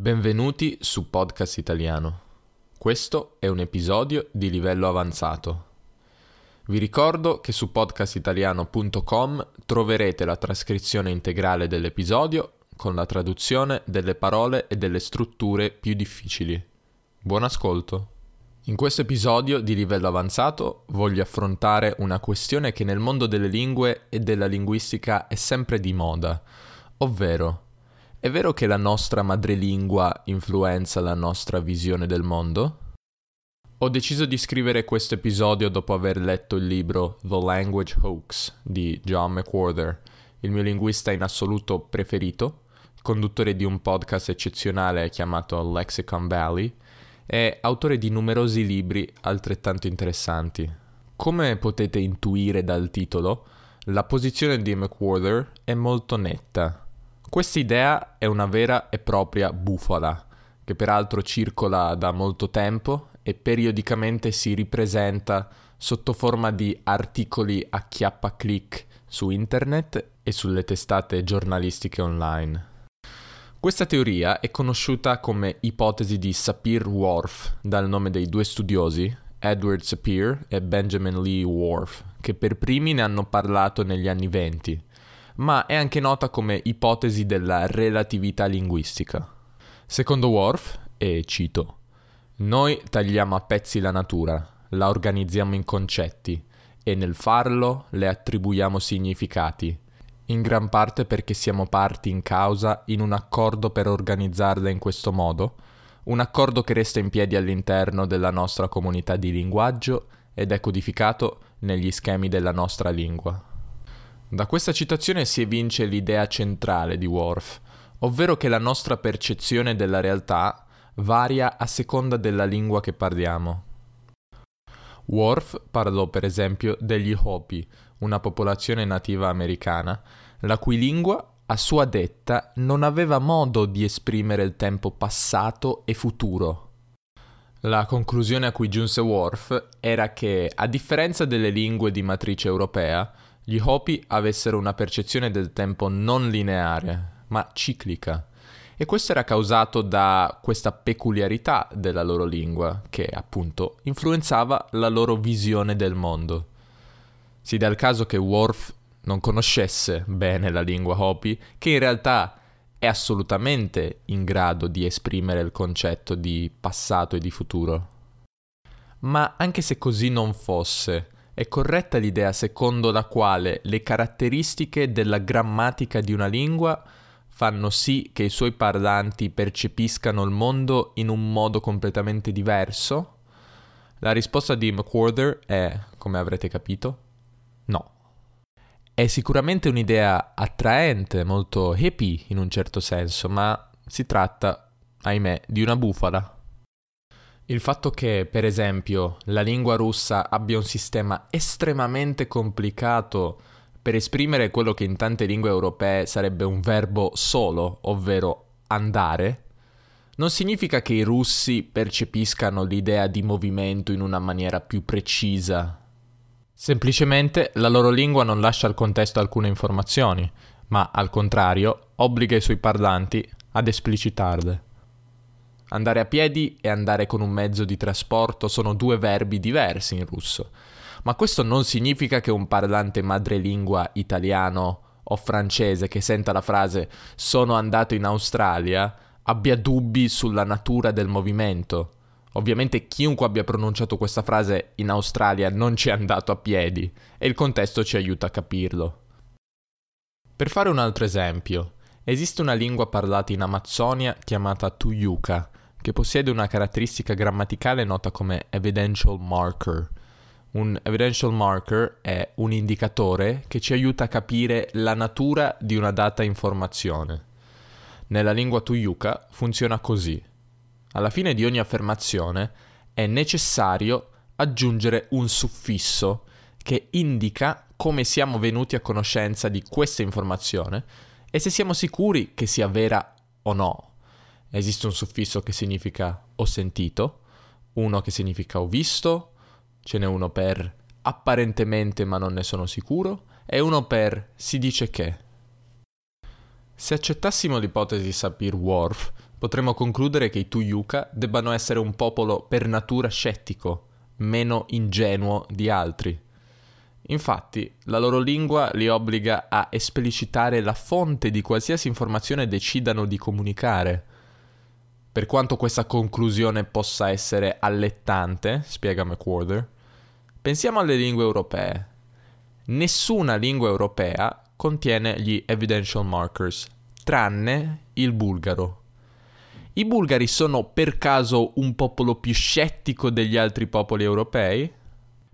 Benvenuti su Podcast Italiano. Questo è un episodio di livello avanzato. Vi ricordo che su podcastitaliano.com troverete la trascrizione integrale dell'episodio con la traduzione delle parole e delle strutture più difficili. Buon ascolto! In questo episodio di livello avanzato voglio affrontare una questione che nel mondo delle lingue e della linguistica è sempre di moda, ovvero è vero che la nostra madrelingua influenza la nostra visione del mondo? Ho deciso di scrivere questo episodio dopo aver letto il libro The Language Hoax di John McWhorter, il mio linguista in assoluto preferito, conduttore di un podcast eccezionale chiamato Lexicon Valley e autore di numerosi libri altrettanto interessanti. Come potete intuire dal titolo, la posizione di McWhorter è molto netta questa idea è una vera e propria bufala, che peraltro circola da molto tempo e periodicamente si ripresenta sotto forma di articoli a chiappa clic su internet e sulle testate giornalistiche online. Questa teoria è conosciuta come ipotesi di Sapir-Whorf dal nome dei due studiosi, Edward Sapir e Benjamin Lee Whorf, che per primi ne hanno parlato negli anni venti ma è anche nota come ipotesi della relatività linguistica. Secondo Worf, e cito, noi tagliamo a pezzi la natura, la organizziamo in concetti e nel farlo le attribuiamo significati, in gran parte perché siamo parti in causa in un accordo per organizzarla in questo modo, un accordo che resta in piedi all'interno della nostra comunità di linguaggio ed è codificato negli schemi della nostra lingua. Da questa citazione si evince l'idea centrale di Worf, ovvero che la nostra percezione della realtà varia a seconda della lingua che parliamo. Worf parlò per esempio degli Hopi, una popolazione nativa americana, la cui lingua, a sua detta, non aveva modo di esprimere il tempo passato e futuro. La conclusione a cui giunse Worf era che, a differenza delle lingue di matrice europea, gli Hopi avessero una percezione del tempo non lineare, ma ciclica. E questo era causato da questa peculiarità della loro lingua, che appunto influenzava la loro visione del mondo. Si dà il caso che Worf non conoscesse bene la lingua Hopi, che in realtà è assolutamente in grado di esprimere il concetto di passato e di futuro. Ma anche se così non fosse, è corretta l'idea secondo la quale le caratteristiche della grammatica di una lingua fanno sì che i suoi parlanti percepiscano il mondo in un modo completamente diverso? La risposta di McWhorter è, come avrete capito, no. È sicuramente un'idea attraente, molto hippie in un certo senso, ma si tratta, ahimè, di una bufala. Il fatto che, per esempio, la lingua russa abbia un sistema estremamente complicato per esprimere quello che in tante lingue europee sarebbe un verbo solo, ovvero andare, non significa che i russi percepiscano l'idea di movimento in una maniera più precisa. Semplicemente la loro lingua non lascia al contesto alcune informazioni, ma al contrario obbliga i suoi parlanti ad esplicitarle. Andare a piedi e andare con un mezzo di trasporto sono due verbi diversi in russo, ma questo non significa che un parlante madrelingua italiano o francese che senta la frase sono andato in Australia abbia dubbi sulla natura del movimento. Ovviamente chiunque abbia pronunciato questa frase in Australia non ci è andato a piedi e il contesto ci aiuta a capirlo. Per fare un altro esempio, esiste una lingua parlata in Amazzonia chiamata Tuyuka, che possiede una caratteristica grammaticale nota come evidential marker. Un evidential marker è un indicatore che ci aiuta a capire la natura di una data informazione. Nella lingua Tuyuka funziona così. Alla fine di ogni affermazione è necessario aggiungere un suffisso che indica come siamo venuti a conoscenza di questa informazione e se siamo sicuri che sia vera o no. Esiste un suffisso che significa ho sentito, uno che significa ho visto, ce n'è uno per apparentemente ma non ne sono sicuro e uno per si dice che. Se accettassimo l'ipotesi Sapir-Whorf, potremmo concludere che i Tuyuka debbano essere un popolo per natura scettico, meno ingenuo di altri. Infatti, la loro lingua li obbliga a esplicitare la fonte di qualsiasi informazione decidano di comunicare. Per quanto questa conclusione possa essere allettante, spiega McWhorter, pensiamo alle lingue europee. Nessuna lingua europea contiene gli evidential markers, tranne il bulgaro. I bulgari sono per caso un popolo più scettico degli altri popoli europei?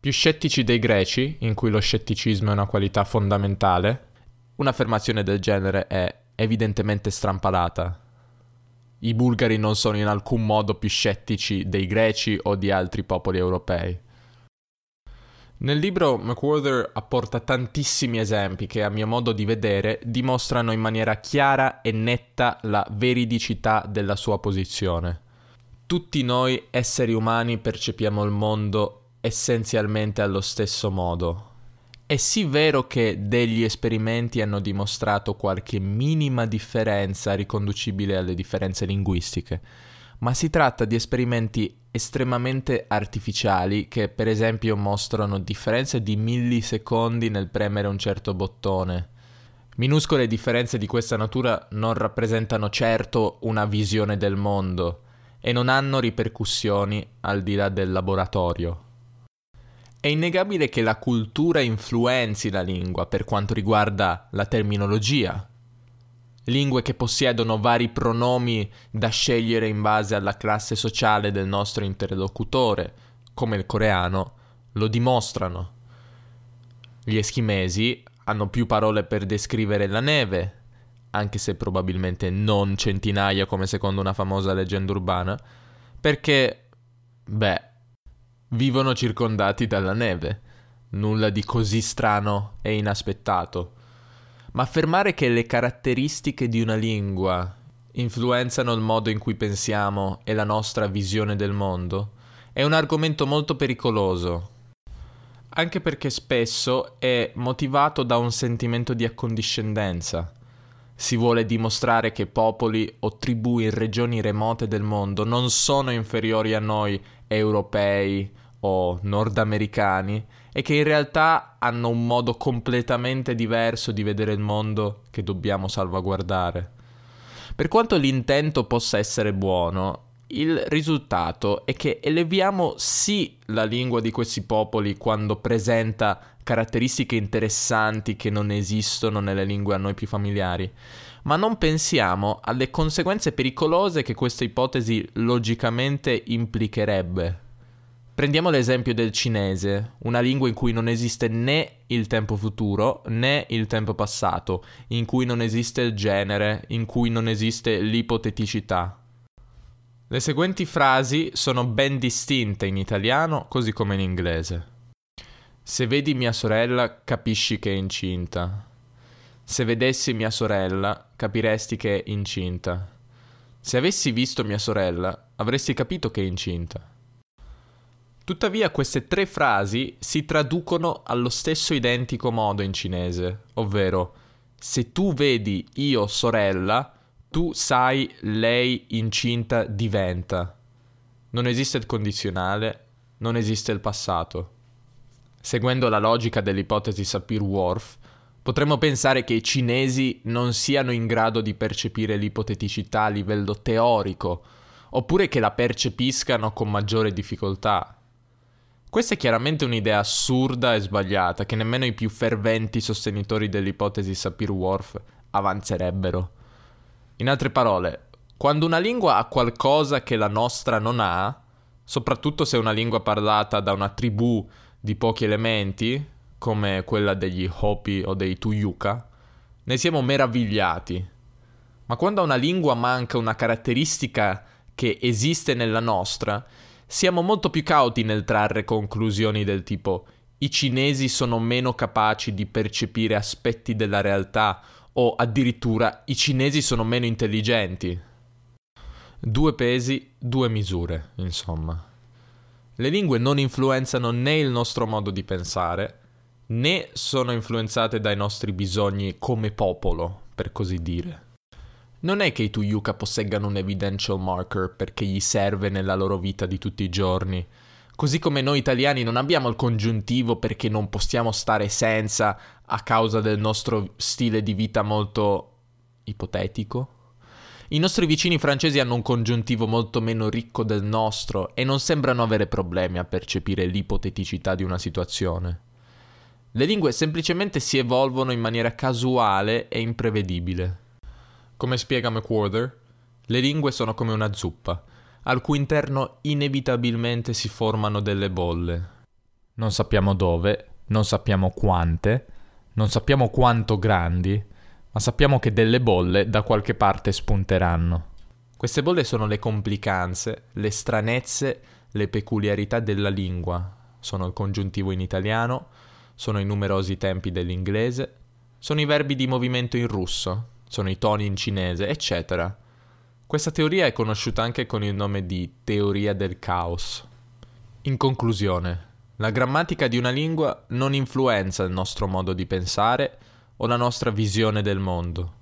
Più scettici dei greci, in cui lo scetticismo è una qualità fondamentale? Un'affermazione del genere è evidentemente strampalata. I bulgari non sono in alcun modo più scettici dei greci o di altri popoli europei. Nel libro McWhorter apporta tantissimi esempi che a mio modo di vedere dimostrano in maniera chiara e netta la veridicità della sua posizione. Tutti noi esseri umani percepiamo il mondo essenzialmente allo stesso modo. È sì vero che degli esperimenti hanno dimostrato qualche minima differenza riconducibile alle differenze linguistiche, ma si tratta di esperimenti estremamente artificiali che per esempio mostrano differenze di millisecondi nel premere un certo bottone. Minuscole differenze di questa natura non rappresentano certo una visione del mondo e non hanno ripercussioni al di là del laboratorio. È innegabile che la cultura influenzi la lingua per quanto riguarda la terminologia, lingue che possiedono vari pronomi da scegliere in base alla classe sociale del nostro interlocutore, come il coreano, lo dimostrano. Gli eschimesi hanno più parole per descrivere la neve, anche se probabilmente non centinaia come secondo una famosa leggenda urbana, perché, beh, vivono circondati dalla neve. Nulla di così strano e inaspettato. Ma affermare che le caratteristiche di una lingua influenzano il modo in cui pensiamo e la nostra visione del mondo è un argomento molto pericoloso, anche perché spesso è motivato da un sentimento di accondiscendenza. Si vuole dimostrare che popoli o tribù in regioni remote del mondo non sono inferiori a noi europei o nordamericani e che in realtà hanno un modo completamente diverso di vedere il mondo che dobbiamo salvaguardare. Per quanto l'intento possa essere buono, il risultato è che eleviamo sì la lingua di questi popoli quando presenta caratteristiche interessanti che non esistono nelle lingue a noi più familiari, ma non pensiamo alle conseguenze pericolose che questa ipotesi logicamente implicherebbe. Prendiamo l'esempio del cinese, una lingua in cui non esiste né il tempo futuro né il tempo passato, in cui non esiste il genere, in cui non esiste l'ipoteticità. Le seguenti frasi sono ben distinte in italiano così come in inglese. Se vedi mia sorella capisci che è incinta. Se vedessi mia sorella capiresti che è incinta. Se avessi visto mia sorella avresti capito che è incinta. Tuttavia queste tre frasi si traducono allo stesso identico modo in cinese, ovvero se tu vedi io sorella, tu sai lei incinta diventa. Non esiste il condizionale, non esiste il passato. Seguendo la logica dell'ipotesi Sapir-Whorf, potremmo pensare che i cinesi non siano in grado di percepire l'ipoteticità a livello teorico, oppure che la percepiscano con maggiore difficoltà, questa è chiaramente un'idea assurda e sbagliata che nemmeno i più ferventi sostenitori dell'ipotesi Sapir-Whorf avanzerebbero. In altre parole, quando una lingua ha qualcosa che la nostra non ha, soprattutto se è una lingua parlata da una tribù di pochi elementi, come quella degli Hopi o dei Tuyuka, ne siamo meravigliati. Ma quando a una lingua manca una caratteristica che esiste nella nostra, siamo molto più cauti nel trarre conclusioni del tipo i cinesi sono meno capaci di percepire aspetti della realtà o addirittura i cinesi sono meno intelligenti. Due pesi, due misure, insomma. Le lingue non influenzano né il nostro modo di pensare, né sono influenzate dai nostri bisogni come popolo, per così dire. Non è che i Tuyuka posseggano un evidential marker perché gli serve nella loro vita di tutti i giorni. Così come noi italiani non abbiamo il congiuntivo perché non possiamo stare senza a causa del nostro stile di vita molto ipotetico. I nostri vicini francesi hanno un congiuntivo molto meno ricco del nostro e non sembrano avere problemi a percepire l'ipoteticità di una situazione. Le lingue semplicemente si evolvono in maniera casuale e imprevedibile. Come spiega McWhorter, le lingue sono come una zuppa, al cui interno inevitabilmente si formano delle bolle. Non sappiamo dove, non sappiamo quante, non sappiamo quanto grandi, ma sappiamo che delle bolle da qualche parte spunteranno. Queste bolle sono le complicanze, le stranezze, le peculiarità della lingua. Sono il congiuntivo in italiano, sono i numerosi tempi dell'inglese, sono i verbi di movimento in russo, sono i toni in cinese, eccetera. Questa teoria è conosciuta anche con il nome di teoria del caos. In conclusione, la grammatica di una lingua non influenza il nostro modo di pensare, o la nostra visione del mondo.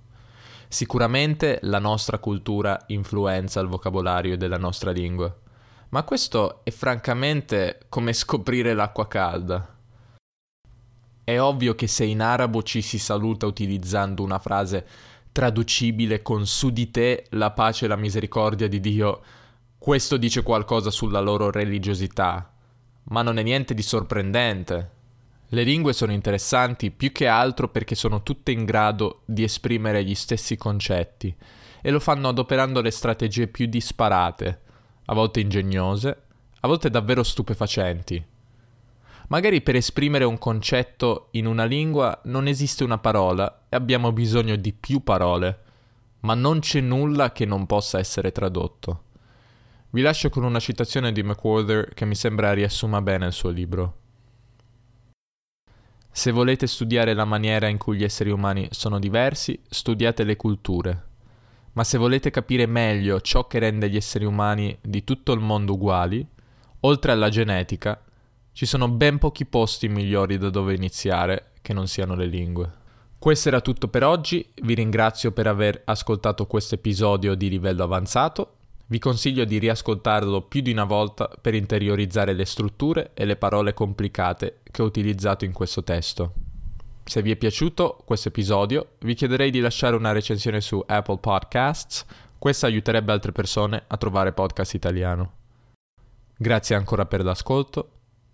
Sicuramente la nostra cultura influenza il vocabolario della nostra lingua, ma questo è francamente come scoprire l'acqua calda. È ovvio che se in arabo ci si saluta utilizzando una frase traducibile con su di te la pace e la misericordia di Dio, questo dice qualcosa sulla loro religiosità, ma non è niente di sorprendente. Le lingue sono interessanti più che altro perché sono tutte in grado di esprimere gli stessi concetti e lo fanno adoperando le strategie più disparate, a volte ingegnose, a volte davvero stupefacenti. Magari per esprimere un concetto in una lingua non esiste una parola e abbiamo bisogno di più parole, ma non c'è nulla che non possa essere tradotto. Vi lascio con una citazione di McWhorter che mi sembra riassuma bene il suo libro. Se volete studiare la maniera in cui gli esseri umani sono diversi, studiate le culture. Ma se volete capire meglio ciò che rende gli esseri umani di tutto il mondo uguali, oltre alla genetica, ci sono ben pochi posti migliori da dove iniziare che non siano le lingue. Questo era tutto per oggi, vi ringrazio per aver ascoltato questo episodio di livello avanzato vi consiglio di riascoltarlo più di una volta per interiorizzare le strutture e le parole complicate che ho utilizzato in questo testo. Se vi è piaciuto questo episodio, vi chiederei di lasciare una recensione su Apple Podcasts, questo aiuterebbe altre persone a trovare podcast italiano. Grazie ancora per l'ascolto,